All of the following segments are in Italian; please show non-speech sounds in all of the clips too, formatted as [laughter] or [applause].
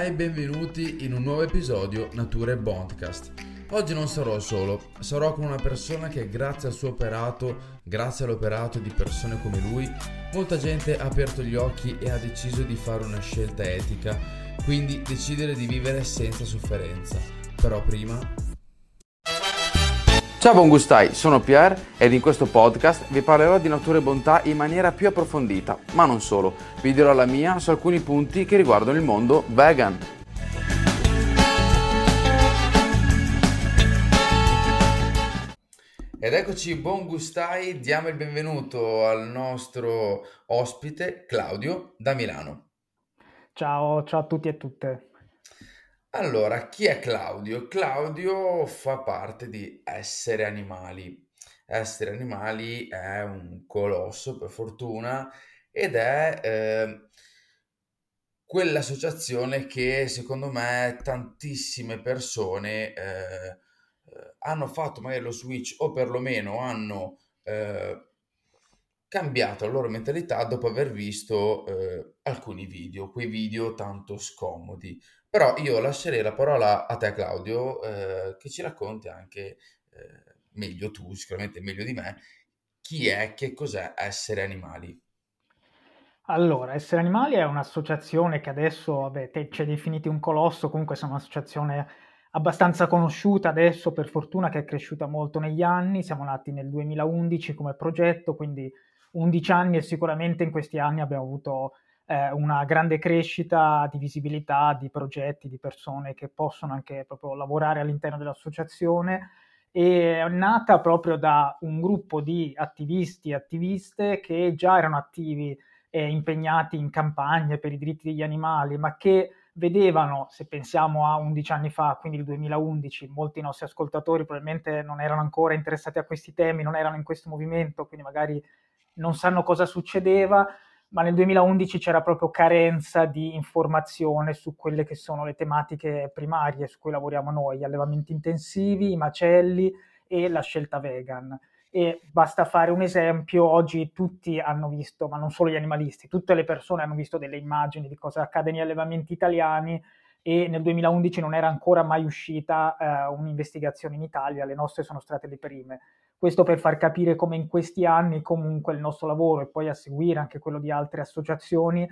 E benvenuti in un nuovo episodio Nature Bondcast. Oggi non sarò solo, sarò con una persona che grazie al suo operato, grazie all'operato di persone come lui, molta gente ha aperto gli occhi e ha deciso di fare una scelta etica, quindi decidere di vivere senza sofferenza. Però prima Ciao buon gustai, sono Pierre ed in questo podcast vi parlerò di natura e bontà in maniera più approfondita, ma non solo, vi dirò la mia su alcuni punti che riguardano il mondo vegan. Ed eccoci, buon gustai, diamo il benvenuto al nostro ospite Claudio da Milano. Ciao, ciao a tutti e tutte. Allora, chi è Claudio? Claudio fa parte di Essere Animali. Essere Animali è un colosso, per fortuna, ed è eh, quell'associazione che secondo me tantissime persone eh, hanno fatto magari lo switch o perlomeno hanno eh, cambiato la loro mentalità dopo aver visto eh, alcuni video, quei video tanto scomodi. Però io lascerei la parola a te Claudio, eh, che ci racconti anche eh, meglio tu, sicuramente meglio di me, chi è, che cos'è Essere Animali. Allora, Essere Animali è un'associazione che adesso, vabbè, te ci hai definito un colosso, comunque è un'associazione abbastanza conosciuta adesso, per fortuna che è cresciuta molto negli anni, siamo nati nel 2011 come progetto, quindi 11 anni e sicuramente in questi anni abbiamo avuto eh, una grande crescita di visibilità, di progetti, di persone che possono anche proprio lavorare all'interno dell'associazione è nata proprio da un gruppo di attivisti e attiviste che già erano attivi e impegnati in campagne per i diritti degli animali, ma che vedevano, se pensiamo a 11 anni fa, quindi il 2011, molti nostri ascoltatori probabilmente non erano ancora interessati a questi temi, non erano in questo movimento, quindi magari non sanno cosa succedeva, ma nel 2011 c'era proprio carenza di informazione su quelle che sono le tematiche primarie su cui lavoriamo noi, gli allevamenti intensivi, i macelli e la scelta vegan. E basta fare un esempio, oggi tutti hanno visto, ma non solo gli animalisti, tutte le persone hanno visto delle immagini di cosa accade negli allevamenti italiani e nel 2011 non era ancora mai uscita eh, un'investigazione in Italia, le nostre sono state le prime. Questo per far capire come in questi anni comunque il nostro lavoro e poi a seguire anche quello di altre associazioni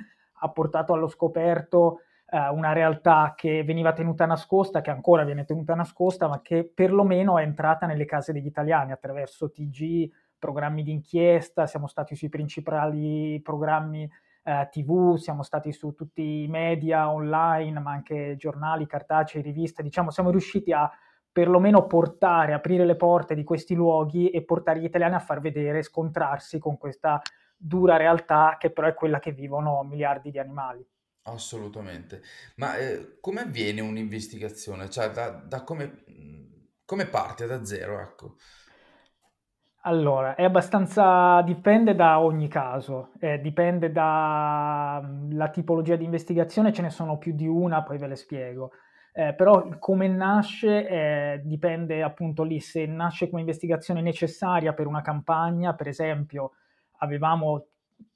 ha portato allo scoperto eh, una realtà che veniva tenuta nascosta, che ancora viene tenuta nascosta, ma che perlomeno è entrata nelle case degli italiani attraverso TG, programmi di inchiesta, siamo stati sui principali programmi eh, TV, siamo stati su tutti i media online, ma anche giornali, cartacei, riviste, diciamo siamo riusciti a perlomeno portare, aprire le porte di questi luoghi e portare gli italiani a far vedere, scontrarsi con questa dura realtà che però è quella che vivono miliardi di animali. Assolutamente. Ma eh, come avviene un'investigazione? Cioè, da, da come, come parte da zero, ecco. Allora, è abbastanza, dipende da ogni caso, eh, dipende dalla tipologia di investigazione, ce ne sono più di una, poi ve le spiego. Eh, però come nasce eh, dipende appunto lì se nasce come investigazione necessaria per una campagna, per esempio avevamo,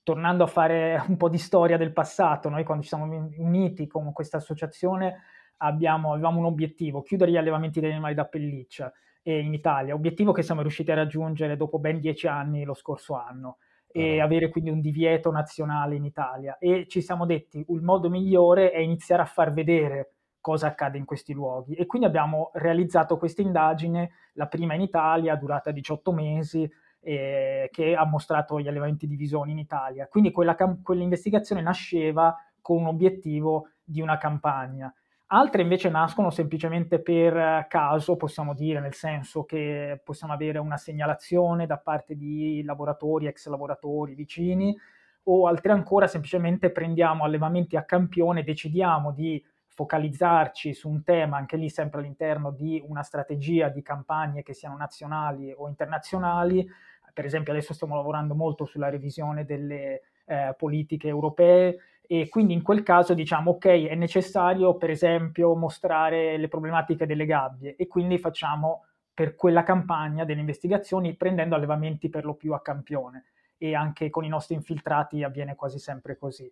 tornando a fare [laughs] un po' di storia del passato, noi quando ci siamo uniti con questa associazione abbiamo, avevamo un obiettivo, chiudere gli allevamenti degli animali da pelliccia. In Italia, obiettivo che siamo riusciti a raggiungere dopo ben dieci anni lo scorso anno. E avere quindi un divieto nazionale in Italia. E ci siamo detti il modo migliore è iniziare a far vedere cosa accade in questi luoghi. E quindi abbiamo realizzato questa indagine, la prima in Italia, durata 18 mesi, eh, che ha mostrato gli allevamenti di visoni in Italia. Quindi quella, quell'investigazione nasceva con un obiettivo di una campagna. Altre invece nascono semplicemente per caso, possiamo dire, nel senso che possiamo avere una segnalazione da parte di lavoratori, ex lavoratori, vicini, o altre ancora semplicemente prendiamo allevamenti a campione, decidiamo di focalizzarci su un tema, anche lì sempre all'interno di una strategia di campagne che siano nazionali o internazionali. Per esempio adesso stiamo lavorando molto sulla revisione delle eh, politiche europee e quindi in quel caso diciamo ok è necessario per esempio mostrare le problematiche delle gabbie e quindi facciamo per quella campagna delle investigazioni prendendo allevamenti per lo più a campione e anche con i nostri infiltrati avviene quasi sempre così.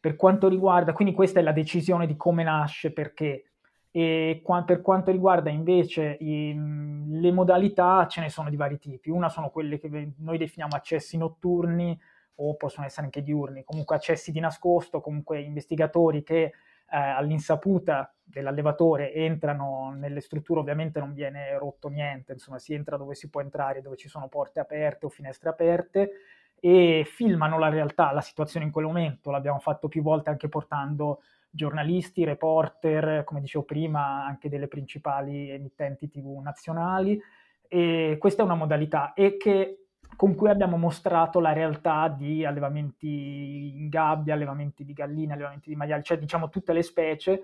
Per quanto riguarda, quindi questa è la decisione di come nasce, perché. E qua, per quanto riguarda invece i, le modalità, ce ne sono di vari tipi. Una sono quelle che noi definiamo accessi notturni o possono essere anche diurni, comunque accessi di nascosto, comunque investigatori che eh, all'insaputa dell'allevatore entrano nelle strutture, ovviamente non viene rotto niente, insomma si entra dove si può entrare, dove ci sono porte aperte o finestre aperte e filmano la realtà, la situazione in quel momento. L'abbiamo fatto più volte anche portando giornalisti, reporter, come dicevo prima, anche delle principali emittenti TV nazionali. E questa è una modalità e che, con cui abbiamo mostrato la realtà di allevamenti in gabbia, allevamenti di galline, allevamenti di maiali, cioè diciamo tutte le specie,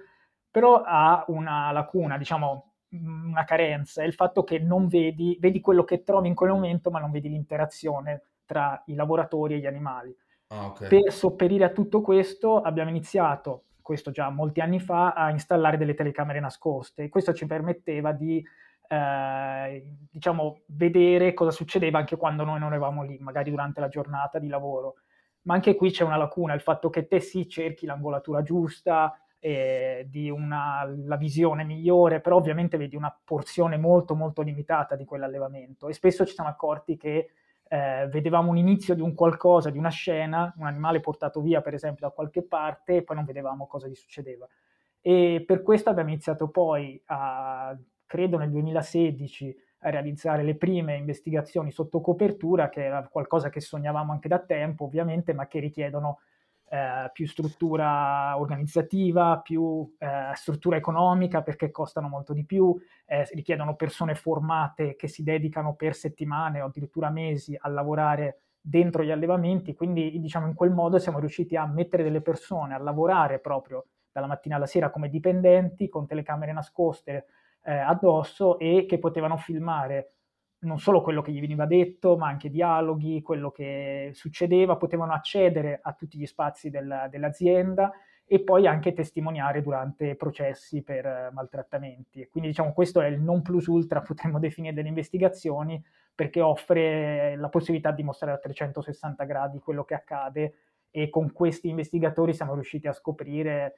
però ha una lacuna, diciamo una carenza, è il fatto che non vedi, vedi quello che trovi in quel momento, ma non vedi l'interazione tra i lavoratori e gli animali. Ah, okay. Per sopperire a tutto questo abbiamo iniziato, questo già molti anni fa, a installare delle telecamere nascoste e questo ci permetteva di eh, diciamo, vedere cosa succedeva anche quando noi non eravamo lì, magari durante la giornata di lavoro. Ma anche qui c'è una lacuna, il fatto che te sì cerchi l'angolatura giusta, eh, di una, la visione migliore, però ovviamente vedi una porzione molto molto limitata di quell'allevamento e spesso ci siamo accorti che eh, vedevamo un inizio di un qualcosa, di una scena, un animale portato via per esempio da qualche parte e poi non vedevamo cosa gli succedeva. E per questo abbiamo iniziato poi a, credo nel 2016, a realizzare le prime investigazioni sotto copertura, che era qualcosa che sognavamo anche da tempo ovviamente, ma che richiedono eh, più struttura organizzativa, più eh, struttura economica perché costano molto di più, eh, richiedono persone formate che si dedicano per settimane o addirittura mesi a lavorare dentro gli allevamenti, quindi diciamo in quel modo siamo riusciti a mettere delle persone a lavorare proprio dalla mattina alla sera come dipendenti con telecamere nascoste eh, addosso e che potevano filmare non solo quello che gli veniva detto, ma anche dialoghi, quello che succedeva, potevano accedere a tutti gli spazi del, dell'azienda e poi anche testimoniare durante processi per eh, maltrattamenti. Quindi diciamo questo è il non plus ultra, [laughs] potremmo definire, delle investigazioni, perché offre la possibilità di mostrare a 360 gradi quello che accade e con questi investigatori siamo riusciti a scoprire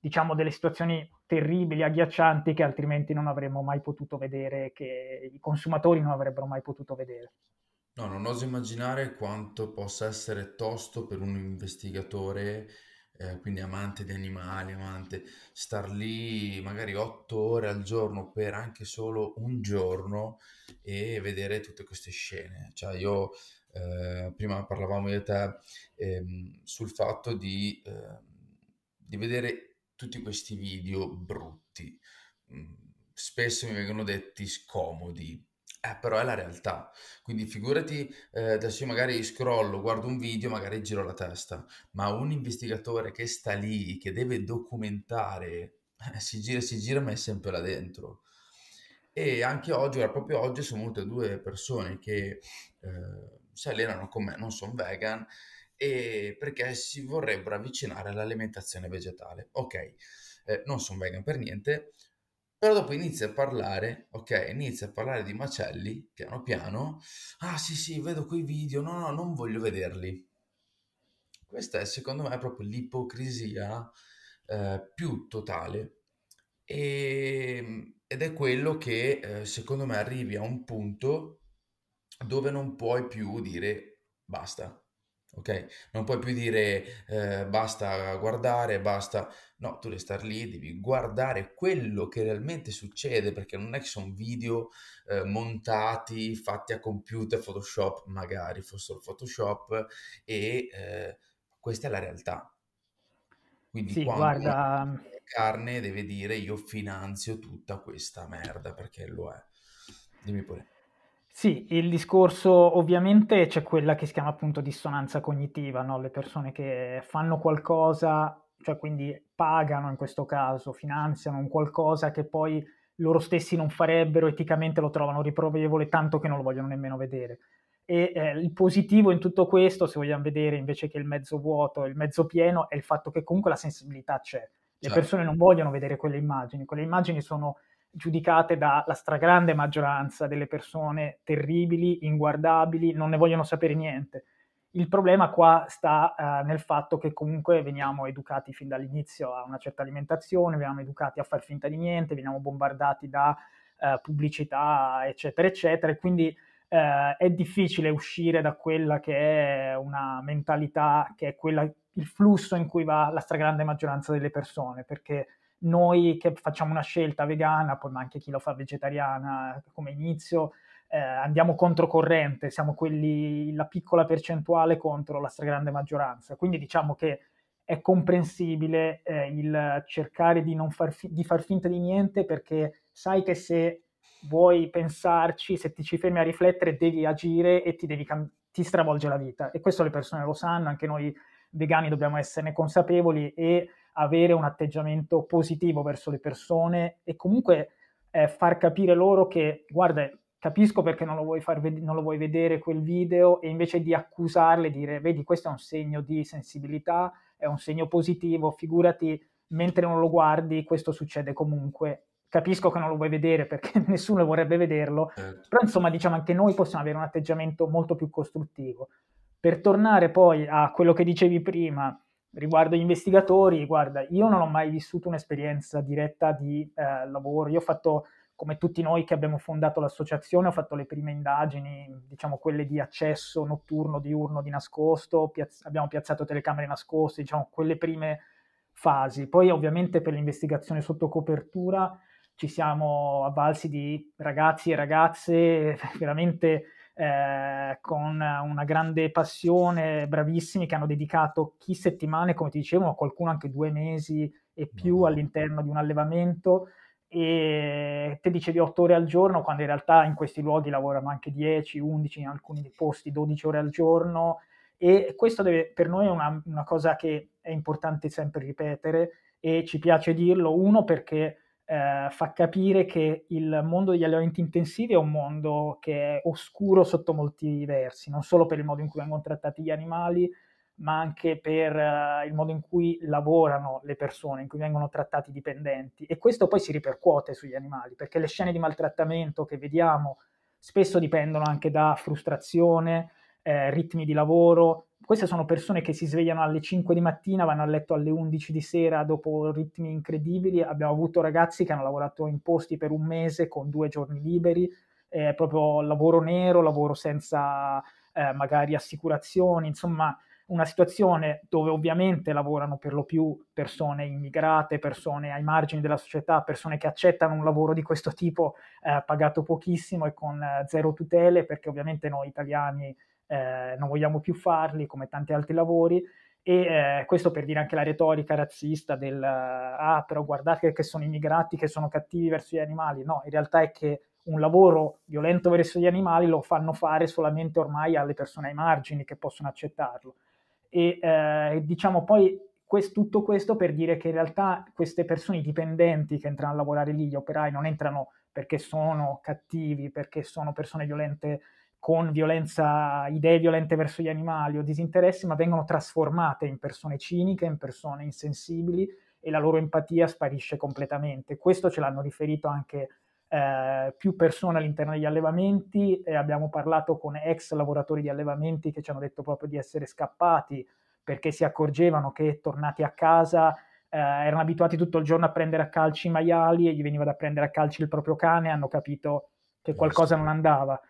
diciamo delle situazioni terribili, agghiaccianti che altrimenti non avremmo mai potuto vedere, che i consumatori non avrebbero mai potuto vedere. No, non oso immaginare quanto possa essere tosto per un investigatore, eh, quindi amante di animali, amante, star lì magari otto ore al giorno per anche solo un giorno e vedere tutte queste scene. Cioè io, eh, prima parlavamo io e te ehm, sul fatto di, eh, di vedere tutti questi video brutti, mm, spesso mi vengono detti scomodi, eh, però è la realtà. Quindi figurati, eh, adesso io magari scrollo, guardo un video, magari giro la testa, ma un investigatore che sta lì, che deve documentare, eh, si gira, si gira, ma è sempre là dentro. E anche oggi, proprio oggi sono venute due persone che eh, si allenano con me, non sono vegan, e perché si vorrebbero avvicinare all'alimentazione vegetale. Ok, eh, non sono vegan per niente, però dopo inizia a parlare, ok, inizia a parlare di macelli, piano piano, ah sì sì, vedo quei video, no no, non voglio vederli. Questa è secondo me proprio l'ipocrisia eh, più totale e, ehm, ed è quello che eh, secondo me arrivi a un punto dove non puoi più dire basta ok? Non puoi più dire eh, basta guardare, basta... No, tu devi stare lì, devi guardare quello che realmente succede, perché non è che sono video eh, montati, fatti a computer, Photoshop, magari fossero Photoshop, e eh, questa è la realtà. Quindi sì, quando guarda... carne deve dire io finanzio tutta questa merda, perché lo è. Dimmi pure. Sì, il discorso ovviamente c'è quella che si chiama appunto dissonanza cognitiva, no? Le persone che fanno qualcosa, cioè quindi pagano in questo caso, finanziano un qualcosa che poi loro stessi non farebbero, eticamente lo trovano riprovevole, tanto che non lo vogliono nemmeno vedere. E eh, il positivo in tutto questo, se vogliamo vedere invece che il mezzo vuoto, il mezzo pieno, è il fatto che comunque la sensibilità c'è. Le certo. persone non vogliono vedere quelle immagini, quelle immagini sono giudicate dalla stragrande maggioranza delle persone terribili, inguardabili, non ne vogliono sapere niente. Il problema qua sta uh, nel fatto che comunque veniamo educati fin dall'inizio a una certa alimentazione, veniamo educati a far finta di niente, veniamo bombardati da uh, pubblicità, eccetera, eccetera, e quindi uh, è difficile uscire da quella che è una mentalità che è quella, il flusso in cui va la stragrande maggioranza delle persone, perché noi che facciamo una scelta vegana, poi ma anche chi lo fa vegetariana come inizio, eh, andiamo controcorrente, siamo quelli, la piccola percentuale contro la stragrande maggioranza. Quindi diciamo che è comprensibile eh, il cercare di, non far, fi- di far finta di niente perché sai che se vuoi pensarci, se ti ci fermi a riflettere, devi agire e ti, devi cam- ti stravolge la vita. E questo le persone lo sanno, anche noi vegani dobbiamo esserne consapevoli e avere un atteggiamento positivo verso le persone e comunque eh, far capire loro che, guarda, capisco perché non lo, vuoi far ved- non lo vuoi vedere quel video e invece di accusarle, dire vedi questo è un segno di sensibilità, è un segno positivo, figurati mentre non lo guardi questo succede comunque. Capisco che non lo vuoi vedere perché [laughs] nessuno vorrebbe vederlo, certo. però insomma diciamo anche noi possiamo avere un atteggiamento molto più costruttivo. Per tornare poi a quello che dicevi prima riguardo gli investigatori, guarda, io non ho mai vissuto un'esperienza diretta di eh, lavoro, io ho fatto come tutti noi che abbiamo fondato l'associazione, ho fatto le prime indagini, diciamo quelle di accesso notturno, diurno, di nascosto, piazz- abbiamo piazzato telecamere nascoste, diciamo quelle prime fasi. Poi ovviamente per l'investigazione sotto copertura ci siamo avvalsi di ragazzi e ragazze [laughs] veramente eh, con una grande passione, bravissimi, che hanno dedicato chi settimane, come ti dicevo, qualcuno anche due mesi e più all'interno di un allevamento. E te dicevi 8 ore al giorno quando in realtà in questi luoghi lavorano anche 10, 11, in alcuni posti 12 ore al giorno. E questo deve, per noi è una, una, cosa che è importante sempre ripetere e ci piace dirlo, uno perché eh, fa capire che il mondo degli allevamenti intensivi è un mondo che è oscuro sotto molti versi, non solo per il modo in cui vengono trattati gli animali, ma anche per uh, il modo in cui lavorano le persone, in cui vengono trattati i dipendenti. E questo poi si ripercuote sugli animali, perché le scene di maltrattamento che vediamo spesso dipendono anche da frustrazione, eh, ritmi di lavoro. Queste sono persone che si svegliano alle 5 di mattina, vanno a letto alle 11 di sera dopo ritmi incredibili. Abbiamo avuto ragazzi che hanno lavorato in posti per un mese con due giorni liberi, eh, proprio lavoro nero, lavoro senza eh, magari assicurazioni, insomma una situazione dove ovviamente lavorano per lo più persone immigrate, persone ai margini della società, persone che accettano un lavoro di questo tipo eh, pagato pochissimo e con eh, zero tutele, perché ovviamente noi italiani eh, non vogliamo più farli come tanti altri lavori. E eh, questo per dire anche la retorica razzista del ah, però guardate che sono immigrati che sono cattivi verso gli animali. No, in realtà è che un lavoro violento verso gli animali lo fanno fare solamente ormai alle persone ai margini che possono accettarlo e eh, diciamo poi questo, tutto questo per dire che in realtà queste persone dipendenti che entrano a lavorare lì, gli operai, non entrano perché sono cattivi, perché sono persone violente con violenza, idee violente verso gli animali o disinteressi, ma vengono trasformate in persone ciniche, in persone insensibili e la loro empatia sparisce completamente. Questo ce l'hanno riferito anche eh, più persone all'interno degli allevamenti e abbiamo parlato con ex lavoratori di allevamenti che ci hanno detto proprio di essere scappati perché si accorgevano che tornati a casa eh, erano abituati tutto il giorno a prendere a calci i maiali e gli veniva da prendere a calci il proprio cane hanno capito che qualcosa non andava.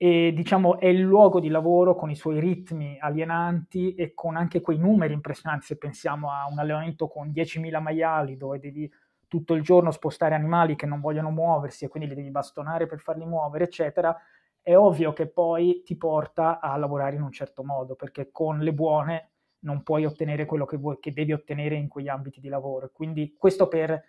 E diciamo è il luogo di lavoro con i suoi ritmi alienanti e con anche quei numeri impressionanti. Se pensiamo a un allevamento con 10.000 maiali dove devi tutto il giorno spostare animali che non vogliono muoversi e quindi li devi bastonare per farli muovere, eccetera, è ovvio che poi ti porta a lavorare in un certo modo, perché con le buone non puoi ottenere quello che, vuoi, che devi ottenere in quegli ambiti di lavoro. Quindi questo per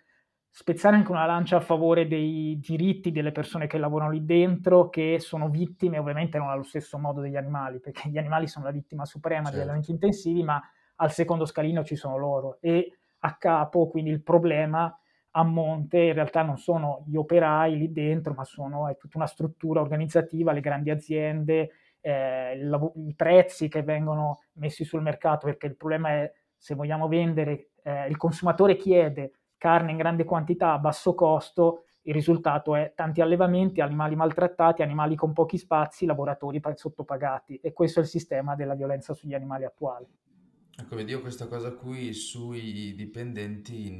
spezzare anche una lancia a favore dei diritti delle persone che lavorano lì dentro, che sono vittime, ovviamente non allo stesso modo degli animali, perché gli animali sono la vittima suprema certo. degli allenamenti intensivi, ma al secondo scalino ci sono loro e a capo quindi il problema a monte in realtà non sono gli operai lì dentro, ma sono, è tutta una struttura organizzativa, le grandi aziende, eh, il, i prezzi che vengono messi sul mercato, perché il problema è se vogliamo vendere, eh, il consumatore chiede carne in grande quantità a basso costo, il risultato è tanti allevamenti, animali maltrattati, animali con pochi spazi, laboratori sottopagati e questo è il sistema della violenza sugli animali attuale. Ecco, vedi, io questa cosa qui sui dipendenti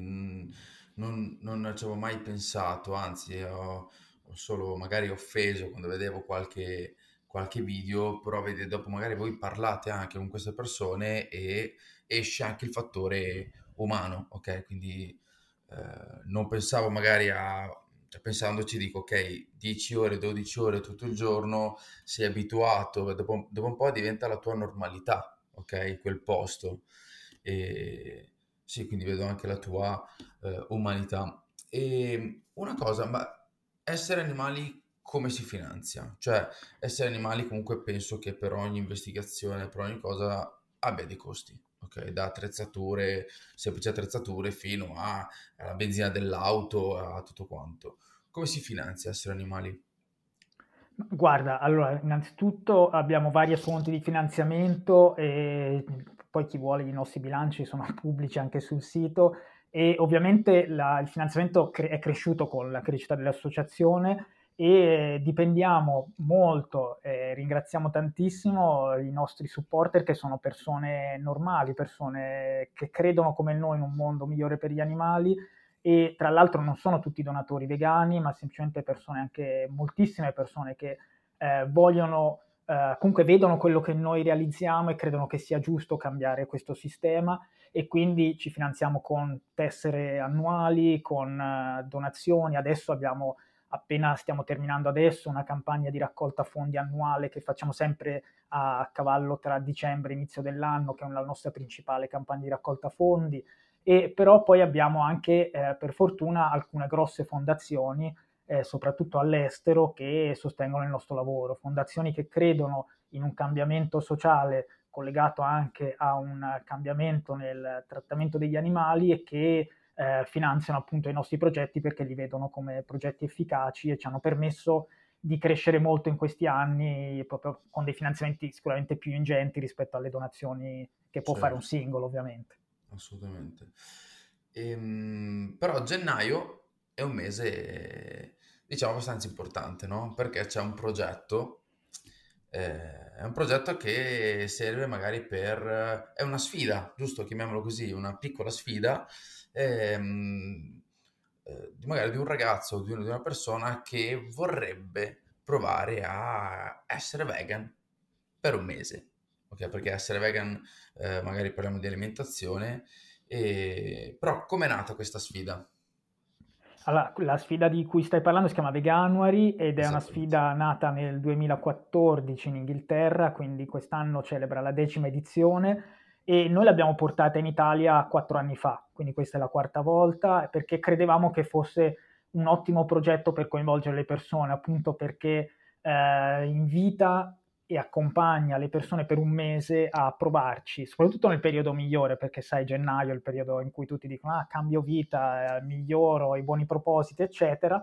non, non ci avevo mai pensato, anzi ho, ho solo magari offeso quando vedevo qualche, qualche video, però vedi, dopo magari voi parlate anche con queste persone e esce anche il fattore umano, ok? Quindi eh, non pensavo magari a cioè, pensandoci dico ok 10 ore 12 ore tutto il giorno sei abituato dopo, dopo un po' diventa la tua normalità ok quel posto. E sì quindi vedo anche la tua eh, umanità. E una cosa ma essere animali come si finanzia? Cioè essere animali comunque penso che per ogni investigazione per ogni cosa abbia dei costi ok? Da attrezzature, semplici attrezzature, fino a, alla benzina dell'auto, a tutto quanto. Come si finanzia essere animali? Guarda, allora, innanzitutto abbiamo varie fonti di finanziamento e poi chi vuole i nostri bilanci sono [laughs] pubblici anche sul sito e ovviamente la, il finanziamento cre- è cresciuto con la crescita dell'associazione e dipendiamo molto, eh, ringraziamo tantissimo i nostri supporter che sono persone normali, persone che credono come noi in un mondo migliore per gli animali. E tra l'altro non sono tutti donatori vegani, ma semplicemente persone, anche moltissime persone che eh, vogliono, eh, comunque vedono quello che noi realizziamo e credono che sia giusto cambiare questo sistema. E quindi ci finanziamo con tessere annuali, con eh, donazioni, adesso abbiamo appena stiamo terminando adesso una campagna di raccolta fondi annuale che facciamo sempre a cavallo tra dicembre e inizio dell'anno, che è la nostra principale campagna di raccolta fondi. E però poi abbiamo anche, eh, per fortuna, alcune grosse fondazioni, eh, soprattutto all'estero, che sostengono il nostro lavoro. Fondazioni che credono in un cambiamento sociale collegato anche a un cambiamento nel trattamento degli animali e che eh, finanziano appunto i nostri progetti perché li vedono come progetti efficaci e ci hanno permesso di crescere molto in questi anni proprio con dei finanziamenti sicuramente più ingenti rispetto alle donazioni che può certo. fare un certo. singolo ovviamente. Assolutamente. Ehm, però gennaio è un mese diciamo abbastanza importante, no? Perché c'è un progetto, eh, è un progetto che serve magari per, è una sfida, giusto? Chiamiamolo così, una piccola sfida ehm, eh, magari di un ragazzo o di una persona che vorrebbe provare a essere vegan per un mese. Ok, perché essere vegan, eh, magari parliamo di alimentazione, e... però com'è nata questa sfida? Allora, la sfida di cui stai parlando si chiama Veganuary ed è una sfida nata nel 2014 in Inghilterra, quindi quest'anno celebra la decima edizione e noi l'abbiamo portata in Italia quattro anni fa, quindi questa è la quarta volta, perché credevamo che fosse un ottimo progetto per coinvolgere le persone, appunto perché eh, invita e accompagna le persone per un mese a provarci, soprattutto nel periodo migliore, perché sai, gennaio è il periodo in cui tutti dicono ah, cambio vita, eh, miglioro, i buoni propositi, eccetera.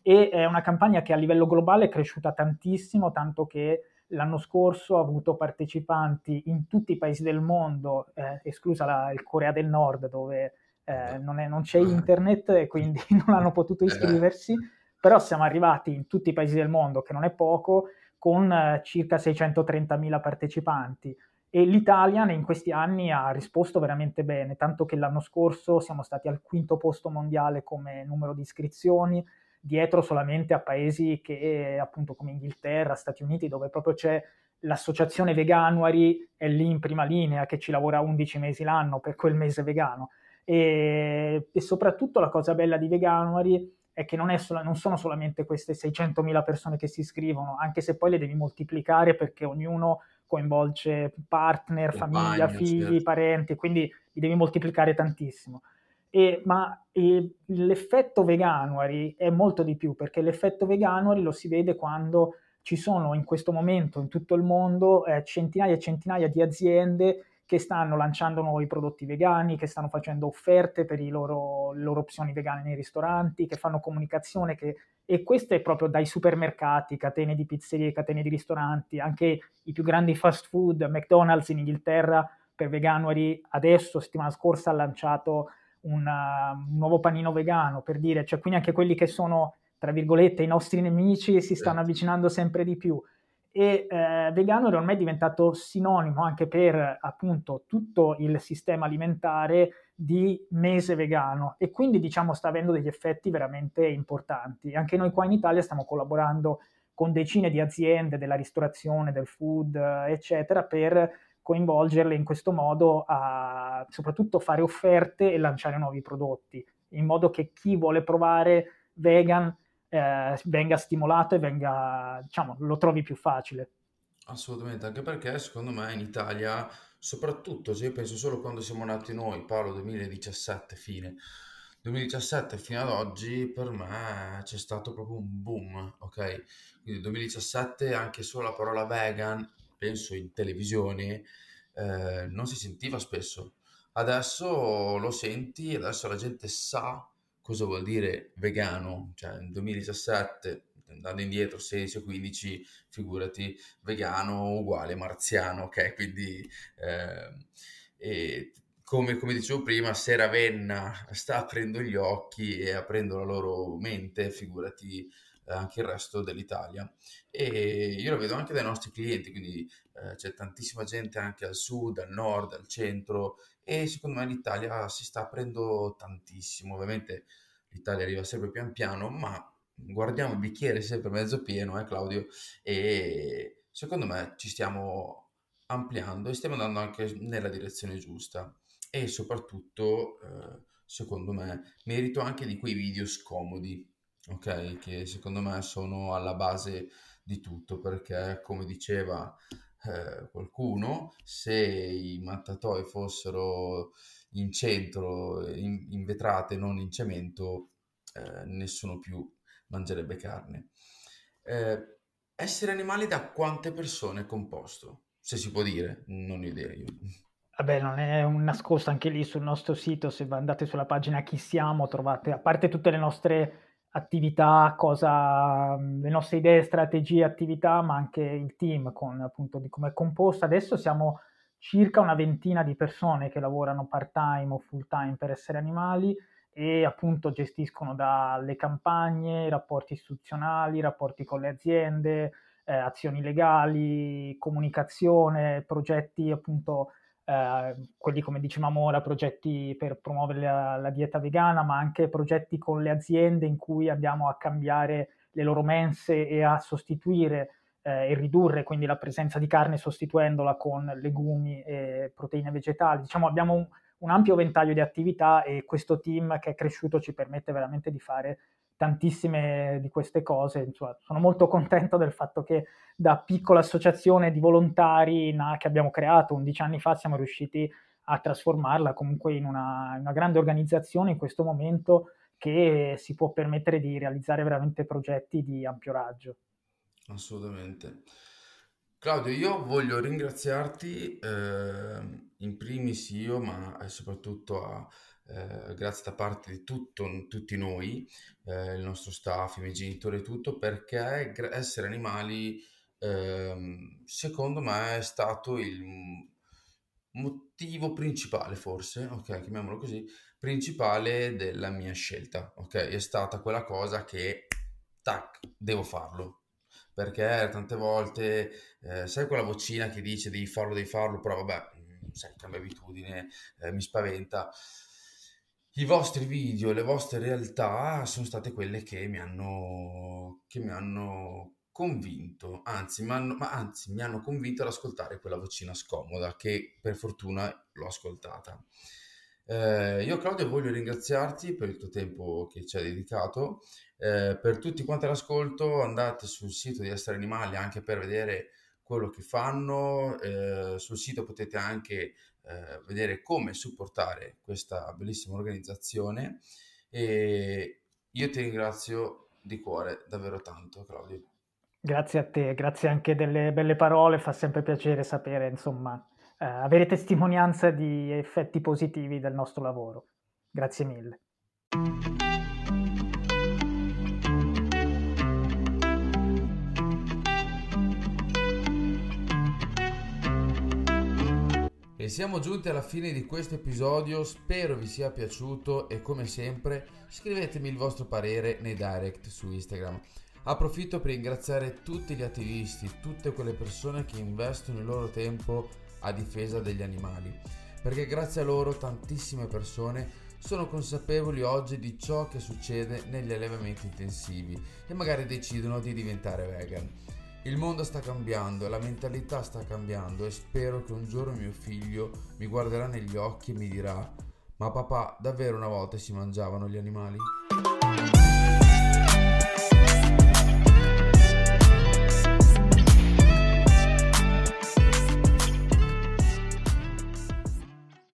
E è una campagna che a livello globale è cresciuta tantissimo, tanto che L'anno scorso ha avuto partecipanti in tutti i paesi del mondo, eh, esclusa la, il Corea del Nord dove eh, non, è, non, c'è internet e quindi [laughs] non hanno potuto iscriversi, però siamo arrivati in tutti i paesi del mondo, che non è poco, con eh, circa 630.000 partecipanti. E l'Italia in questi anni ha risposto veramente bene, tanto che l'anno scorso siamo stati al quinto posto mondiale come numero di iscrizioni, dietro solamente a paesi che appunto come Inghilterra, Stati Uniti, dove proprio c'è l'associazione Veganuary, è lì in prima linea che ci lavora 11 mesi l'anno per quel mese vegano. E, e soprattutto la cosa bella di Veganuary è che non, è solo, non sono solamente queste 600.000 persone che si iscrivono, anche se poi le devi moltiplicare perché ognuno coinvolge partner, Compagno, famiglia, figli, certo. parenti, quindi li devi moltiplicare tantissimo. E, ma e l'effetto veganuary è molto di più, perché l'effetto veganuary lo si vede quando ci sono in questo momento in tutto il mondo eh, centinaia e centinaia di aziende che stanno lanciando nuovi prodotti vegani, che stanno facendo offerte per loro, le loro opzioni vegane nei ristoranti, che fanno comunicazione, che, e questo è proprio dai supermercati, catene di pizzerie, catene di ristoranti, anche i più grandi fast food, McDonald's in Inghilterra per Veganuary adesso, settimana scorsa, ha lanciato una, un nuovo panino vegano, per dire, cioè quindi anche quelli che sono, tra virgolette, i nostri nemici si stanno certo. avvicinando sempre di più. E eh, vegano ormai è diventato sinonimo anche per appunto tutto il sistema alimentare di mese vegano e quindi diciamo sta avendo degli effetti veramente importanti. Anche noi qua in Italia stiamo collaborando con decine di aziende della ristorazione, del food, eccetera, per coinvolgerle in questo modo a soprattutto fare offerte e lanciare nuovi prodotti, in modo che chi vuole provare vegan eh, venga stimolato e venga, diciamo, lo trovi più facile. Assolutamente, anche perché secondo me in Italia, soprattutto se io penso solo quando siamo nati noi, parlo 2017 fine, 2017 fino ad oggi per me c'è stato proprio un boom, ok? Quindi 2017 anche solo la parola vegan penso in televisione, eh, non si sentiva spesso. Adesso lo senti, adesso la gente sa cosa vuol dire vegano, cioè nel 2017 andando indietro 16 o 15, figurati, vegano uguale marziano, ok? [laughs] Quindi eh, come, come, dicevo prima, se Ravenna sta aprendo gli occhi e aprendo la loro mente, figurati anche il resto dell'Italia. E io lo vedo anche dai nostri clienti, quindi eh, c'è tantissima gente anche al sud, al nord, al centro e secondo me l'Italia si sta aprendo tantissimo. Ovviamente l'Italia arriva sempre pian piano, ma guardiamo il bicchiere sempre mezzo pieno, eh Claudio, e secondo me ci stiamo ampliando e stiamo andando anche nella direzione giusta e soprattutto, eh, secondo me, merito anche di quei video scomodi ok? Che secondo me sono alla base di tutto perché, come diceva eh, qualcuno, se i mattatoi fossero in centro, in, in vetrate, non in cemento, eh, nessuno più mangerebbe carne. Eh, essere animali da quante persone è composto? Se si può dire, non ho idea io. Vabbè, non è un nascosto anche lì sul nostro sito, se andate sulla pagina Chi siamo trovate, a parte tutte le nostre attività, cosa, le nostre idee, strategie, attività, ma anche il team con appunto di come è composto. Adesso siamo circa una ventina di persone che lavorano part-time o full-time per essere animali e appunto gestiscono dalle campagne, i rapporti istituzionali, i rapporti con le aziende, eh, azioni legali, comunicazione, progetti appunto eh, quelli come dicevamo ora, progetti per promuovere la, la, dieta vegana, ma anche progetti con le aziende in cui andiamo a cambiare le loro mense e a sostituire eh, e ridurre quindi la presenza di carne sostituendola con legumi e proteine vegetali. Diciamo abbiamo un, un ampio ventaglio di attività e questo team che è cresciuto ci permette veramente di fare tantissime di queste cose. Insomma, sono molto contento del fatto che da piccola associazione di volontari che abbiamo creato 11 anni fa siamo riusciti a trasformarla comunque in una, una grande organizzazione in questo momento che si può permettere di realizzare veramente progetti di ampio raggio. Assolutamente. Claudio, io voglio ringraziarti eh, in primis io, ma soprattutto a, eh, grazie da parte di tutto, tutti noi, eh, il nostro staff, i miei genitori e tutto, perché essere animali, ehm, secondo me, è stato il motivo principale, forse, ok, chiamiamolo così, principale della mia scelta, ok? È stata quella cosa che, tac, devo farlo. Perché tante volte, eh, sai quella vocina che dice devi farlo, devi farlo, però vabbè, sai, cambia abitudine, eh, mi spaventa i vostri video, le vostre realtà sono state quelle che mi hanno, che mi hanno convinto, anzi, hanno, ma anzi, mi hanno convinto ad ascoltare quella vocina scomoda che per fortuna l'ho ascoltata. Eh, io Claudio voglio ringraziarti per il tuo tempo che ci hai dedicato, eh, per tutti quanti l'ascolto andate sul sito di Essere Animali anche per vedere quello che fanno, eh, sul sito potete anche eh, vedere come supportare questa bellissima organizzazione e io ti ringrazio di cuore davvero tanto Claudio. Grazie a te, grazie anche delle belle parole, fa sempre piacere sapere, insomma, eh, avere testimonianza di effetti positivi del nostro lavoro. Grazie mille. E siamo giunti alla fine di questo episodio, spero vi sia piaciuto e come sempre scrivetemi il vostro parere nei direct su Instagram. Approfitto per ringraziare tutti gli attivisti, tutte quelle persone che investono il loro tempo a difesa degli animali, perché grazie a loro tantissime persone sono consapevoli oggi di ciò che succede negli allevamenti intensivi e magari decidono di diventare vegan. Il mondo sta cambiando, la mentalità sta cambiando e spero che un giorno mio figlio mi guarderà negli occhi e mi dirà ma papà davvero una volta si mangiavano gli animali?